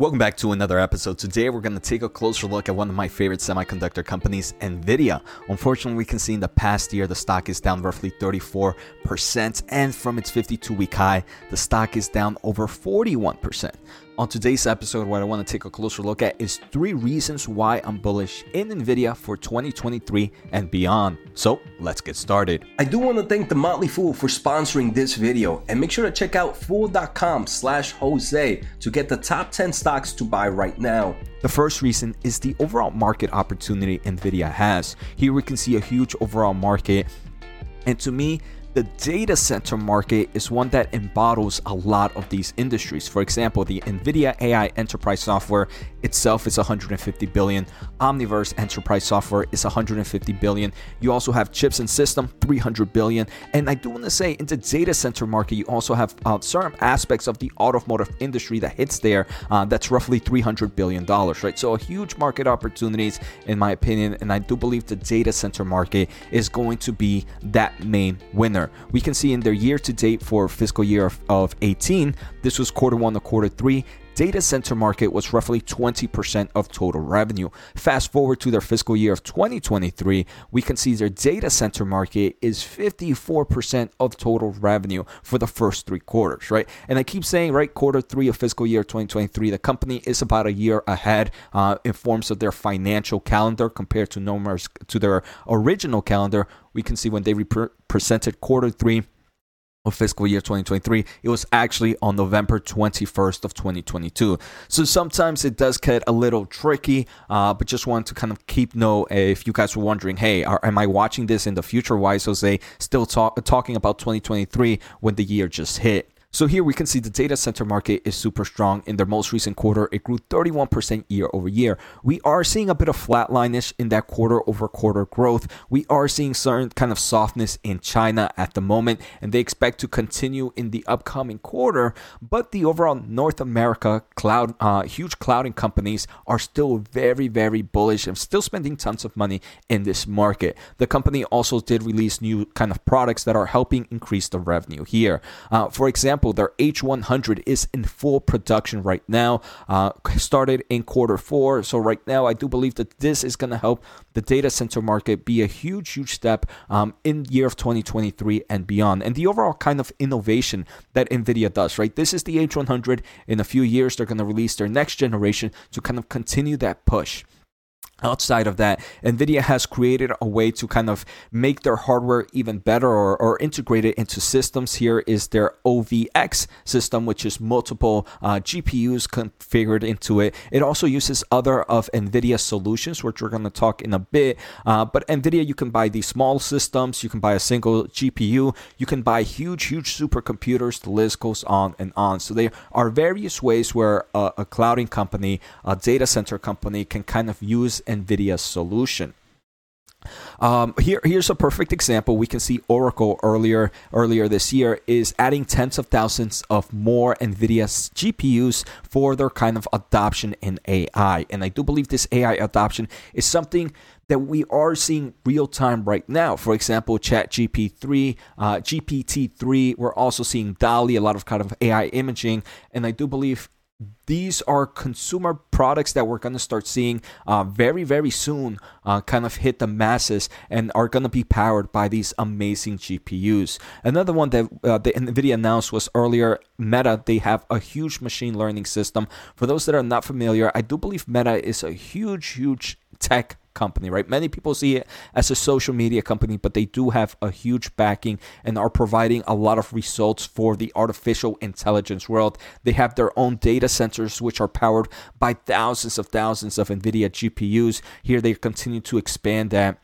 Welcome back to another episode. Today we're going to take a closer look at one of my favorite semiconductor companies, Nvidia. Unfortunately, we can see in the past year the stock is down roughly 34%, and from its 52 week high, the stock is down over 41%. On today's episode, what I want to take a closer look at is three reasons why I'm bullish in Nvidia for 2023 and beyond. So let's get started. I do want to thank The Motley Fool for sponsoring this video and make sure to check out fool.com slash Jose to get the top 10 stocks to buy right now. The first reason is the overall market opportunity Nvidia has. Here we can see a huge overall market. And to me, the data center market is one that embodies a lot of these industries. For example, the Nvidia AI enterprise software itself is 150 billion. Omniverse enterprise software is 150 billion. You also have chips and system 300 billion. And I do want to say in the data center market, you also have uh, certain aspects of the automotive industry that hits there. Uh, that's roughly 300 billion dollars, right? So a huge market opportunities in my opinion, and I do believe the data center market is going to be that main winner. We can see in their year to date for fiscal year of, of 18, this was quarter one to quarter three, data center market was roughly 20% of total revenue. Fast forward to their fiscal year of 2023, we can see their data center market is 54% of total revenue for the first three quarters, right? And I keep saying, right, quarter three of fiscal year 2023, the company is about a year ahead uh, in forms of their financial calendar compared to numbers to their original calendar. We can see when they rep- presented quarter three of fiscal year 2023 it was actually on november 21st of 2022 so sometimes it does get a little tricky uh, but just want to kind of keep note if you guys were wondering hey are, am i watching this in the future? Why is jose still talk, talking about 2023 when the year just hit so here we can see the data center market is super strong. In their most recent quarter, it grew 31% year over year. We are seeing a bit of flatlineish in that quarter over quarter growth. We are seeing certain kind of softness in China at the moment, and they expect to continue in the upcoming quarter. But the overall North America cloud, uh, huge clouding companies are still very, very bullish and still spending tons of money in this market. The company also did release new kind of products that are helping increase the revenue here. Uh, for example, example, their H100 is in full production right now. Uh, started in quarter four. So, right now, I do believe that this is going to help the data center market be a huge, huge step um, in year of 2023 and beyond. And the overall kind of innovation that NVIDIA does, right? This is the H100. In a few years, they're going to release their next generation to kind of continue that push. Outside of that, NVIDIA has created a way to kind of make their hardware even better or, or integrate it into systems. Here is their OVX system, which is multiple uh, GPUs configured into it. It also uses other of NVIDIA solutions, which we're going to talk in a bit. Uh, but NVIDIA, you can buy these small systems, you can buy a single GPU, you can buy huge, huge supercomputers. The list goes on and on. So there are various ways where a, a clouding company, a data center company can kind of use NVIDIA's solution. Um, here, here's a perfect example. We can see Oracle earlier earlier this year is adding tens of thousands of more NVIDIA GPUs for their kind of adoption in AI, and I do believe this AI adoption is something that we are seeing real time right now. For example, Chat GP3, uh, GPT-3. We're also seeing DALL-E, a lot of kind of AI imaging, and I do believe these are consumer products that we're going to start seeing uh, very, very soon uh, kind of hit the masses and are going to be powered by these amazing GPUs. Another one that uh, the NVIDIA announced was earlier Meta. They have a huge machine learning system. For those that are not familiar, I do believe Meta is a huge, huge tech company, right? Many people see it as a social media company, but they do have a huge backing and are providing a lot of results for the artificial intelligence world. They have their own data centers, which are powered by thousands of thousands of NVIDIA GPUs. Here they continue to expand that.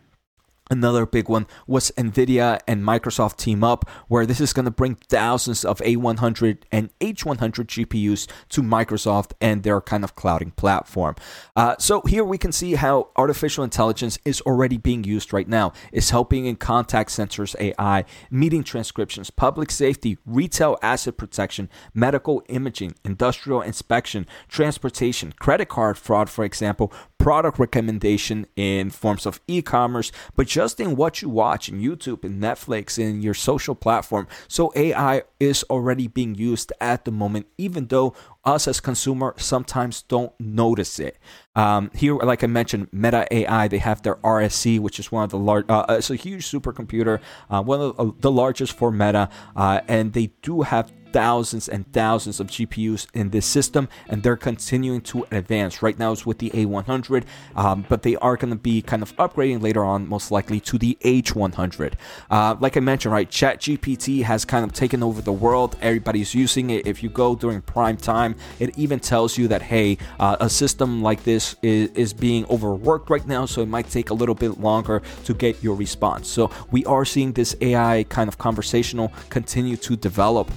Another big one was NVIDIA and Microsoft team up, where this is going to bring thousands of A100 and H100 GPUs to Microsoft and their kind of clouding platform. Uh, so here we can see how artificial intelligence is already being used right now. It's helping in contact centers AI, meeting transcriptions, public safety, retail asset protection, medical imaging, industrial inspection, transportation, credit card fraud, for example, product recommendation in forms of e-commerce, but just in what you watch in YouTube and Netflix and your social platform. So AI is already being used at the moment, even though us as consumer sometimes don't notice it. Um, here, like I mentioned, Meta AI, they have their RSC, which is one of the large, uh, it's a huge supercomputer, uh, one of the, uh, the largest for Meta, uh, and they do have thousands and thousands of GPUs in this system, and they're continuing to advance. Right now, it's with the A100, um, but they are going to be kind of upgrading later on, most likely to the H100. Uh, like I mentioned, right, ChatGPT has kind of taken over the world. Everybody's using it. If you go during prime time, it even tells you that hey, uh, a system like this is, is being overworked right now, so it might take a little bit longer to get your response. So we are seeing this AI kind of conversational continue to develop.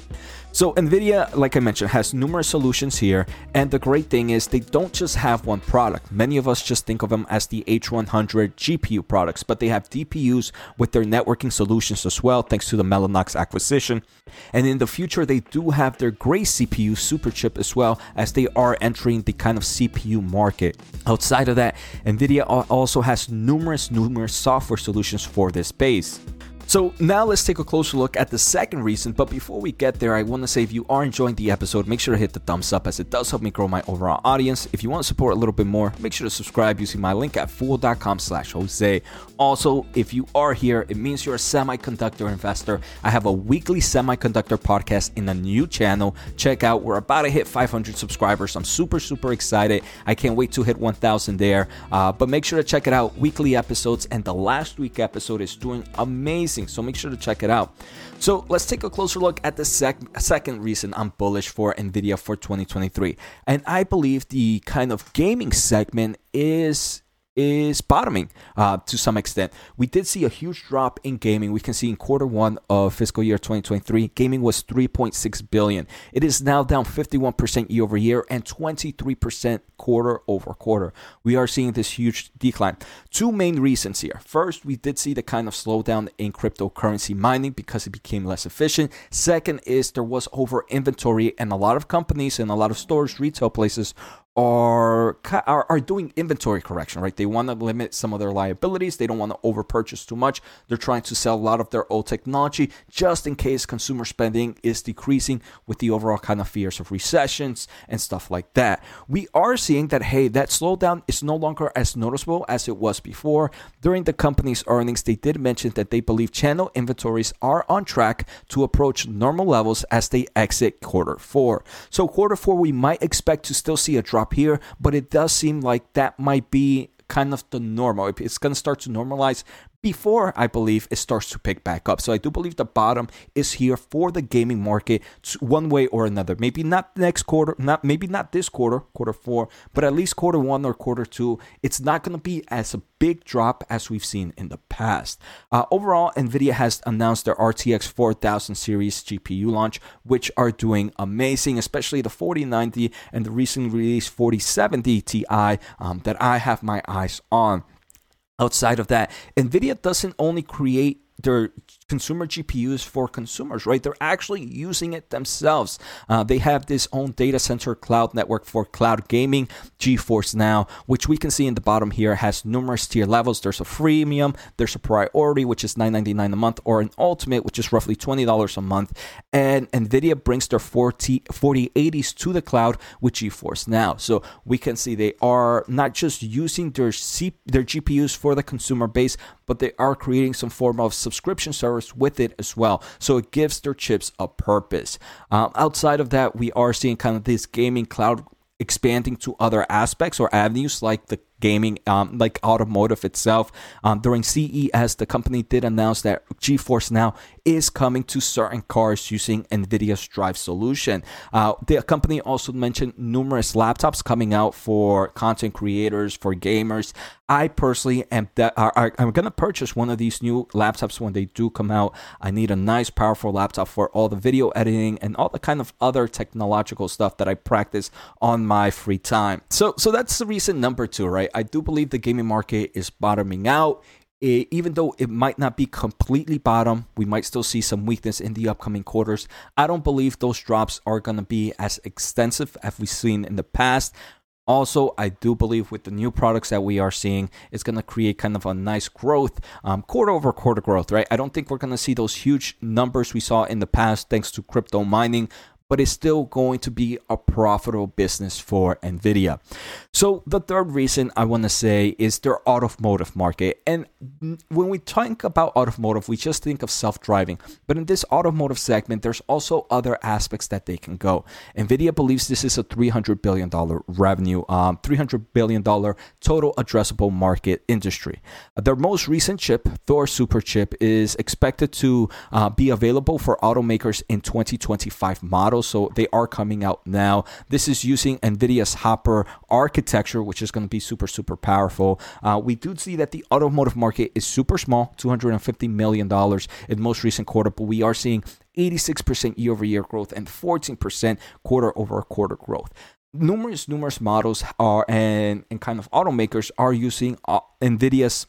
So NVIDIA, like I mentioned, has numerous solutions here, and the great thing is they don't just have one product. Many of us just think of them as the H100 GPU products, but they have DPUs with their networking solutions as well, thanks to the Mellanox acquisition. And in the future, they do have their Grace CPU superchip as well, as they are entering the kind of CPU market. Outside of that, NVIDIA also has numerous, numerous software solutions for this space. So now let's take a closer look at the second reason. But before we get there, I want to say if you are enjoying the episode, make sure to hit the thumbs up as it does help me grow my overall audience. If you want to support a little bit more, make sure to subscribe using my link at fool.com slash Jose. Also, if you are here, it means you're a semiconductor investor. I have a weekly semiconductor podcast in a new channel. Check out, we're about to hit 500 subscribers. I'm super, super excited. I can't wait to hit 1,000 there. Uh, but make sure to check it out. Weekly episodes, and the last week episode is doing amazing So make sure to check it out. So let's take a closer look at the sec- second reason I'm bullish for NVIDIA for 2023. And I believe the kind of gaming segment is is bottoming uh, to some extent. We did see a huge drop in gaming. We can see in quarter one of fiscal year 2023, gaming was 3.6 billion. It is now down 51% year over year and 23% quarter over quarter. We are seeing this huge decline. Two main reasons here. First, we did see the kind of slowdown in cryptocurrency mining because it became less efficient. Second is there was over inventory and a lot of companies and a lot of stores, retail places are, are are doing inventory correction, right? They want to limit some of their liabilities. They don't want to overpurchase too much. They're trying to sell a lot of their old technology just in case consumer spending is decreasing with the overall kind of fears of recessions and stuff like that. We are seeing that hey, that slowdown is no longer as noticeable as it was before. During the company's earnings, they did mention that they believe channel inventories are on track to approach normal levels as they exit quarter 4. So quarter 4 we might expect to still see a drop drop here, but it does seem like that might be kind of the normal. It's going to start to normalize before I believe it starts to pick back up. So I do believe the bottom is here for the gaming market one way or another. Maybe not next quarter, not maybe not this quarter, quarter 4, but at least quarter 1 or quarter 2. It's not going to be as a big drop as we've seen in the past. Uh, overall, Nvidia has announced their RTX 4000 series GPU launch, which are doing amazing, especially the 4090 and the recently released 4070 Ti um, that I have my eyes on outside of that, NVIDIA doesn't only create their consumer GPUs for consumers, right? They're actually using it themselves. Uh, they have this own data center cloud network for cloud gaming, GeForce Now, which we can see in the bottom here has numerous tier levels. There's a freemium, there's a priority, which is $9.99 a month, or an ultimate, which is roughly $20 a month. And NVIDIA brings their 40, 4080s to the cloud with GeForce Now. So we can see they are not just using their, C, their GPUs for the consumer base, but they are creating some form of subscription service with it as well. So it gives their chips a purpose. Um, outside of that, we are seeing kind of this gaming cloud expanding to other aspects or avenues like the gaming, um, like automotive itself. Um, during CES, the company did announce that GeForce Now is coming to certain cars using NVIDIA's drive solution. Uh, the company also mentioned numerous laptops coming out for content creators, for gamers. I personally am that I'm gonna purchase one of these new laptops when they do come out. I need a nice, powerful laptop for all the video editing and all the kind of other technological stuff that I practice on my free time. So, so that's the reason number two, right? I do believe the gaming market is bottoming out. It, even though it might not be completely bottom, we might still see some weakness in the upcoming quarters. I don't believe those drops are going to be as extensive as we've seen in the past. Also, I do believe with the new products that we are seeing, it's going to create kind of a nice growth, um, quarter over quarter growth, right? I don't think we're going to see those huge numbers we saw in the past thanks to crypto mining, but it's still going to be a profitable business for Nvidia. So the third reason I want to say is their automotive market. And when we think about automotive, we just think of self-driving, but in this automotive segment, there's also other aspects that they can go. Nvidia believes this is a 300 billion dollar revenue, um, 300 billion dollar total addressable market industry. Their most recent chip, Thor Super Chip, is expected to uh, be available for automakers in 2025 models so they are coming out now. This is using NVIDIA's Hopper architecture, which is going to be super, super powerful. Uh, we do see that the automotive market is super small, $250 million in most recent quarter, but we are seeing 86% year over year growth and 14% quarter over quarter growth numerous numerous models are and and kind of automakers are using uh, nvidia's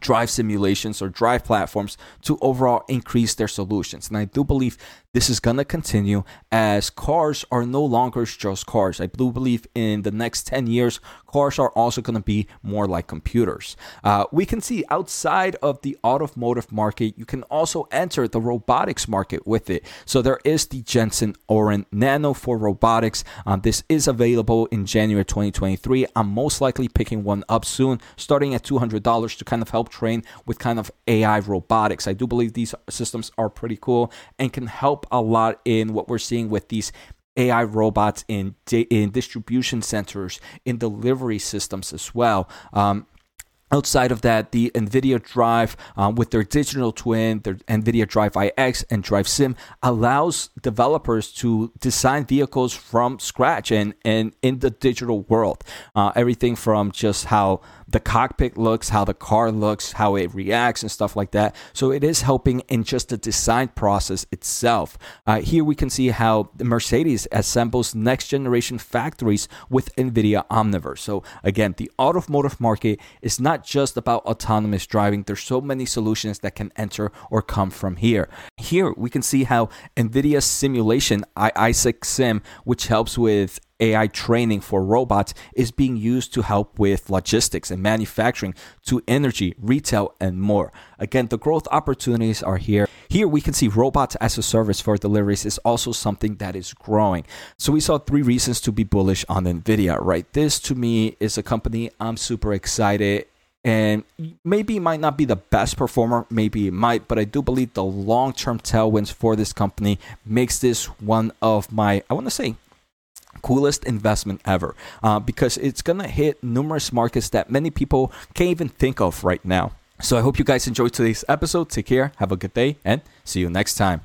drive simulations or drive platforms to overall increase their solutions. And I do believe this is going to continue as cars are no longer just cars. I do believe in the next 10 years, cars are also going to be more like computers. Uh, we can see outside of the automotive market, you can also enter the robotics market with it. So there is the Jetson Orin Nano for robotics. Um, this is available in January 2023. I'm most likely picking one up soon, starting at $200 to kind of help train with kind of AI robotics. I do believe these systems are pretty cool and can help a lot in what we're seeing with these AI robots in in distribution centers, in delivery systems as well. Um, Outside of that, the NVIDIA Drive um, with their digital twin, their NVIDIA Drive IX and Drive Sim allows developers to design vehicles from scratch and, and in the digital world. Uh, everything from just how the cockpit looks, how the car looks, how it reacts, and stuff like that. So it is helping in just the design process itself. Uh, here we can see how Mercedes assembles next generation factories with NVIDIA Omniverse. So again, the automotive market is not just about autonomous driving. There's so many solutions that can enter or come from here. Here we can see how NVIDIA simulation, Isaac Sim, which helps with AI training for robots is being used to help with logistics and manufacturing to energy, retail, and more. Again, the growth opportunities are here. Here we can see robots as a service for deliveries is also something that is growing. So we saw three reasons to be bullish on Nvidia, right? This to me is a company I'm super excited and maybe it might not be the best performer maybe it might but i do believe the long-term tailwinds for this company makes this one of my i want to say coolest investment ever uh, because it's to hit numerous markets that many people can't even think of right now. So I hope you guys enjoyed today's episode. Take care, have a good day, and see you next time.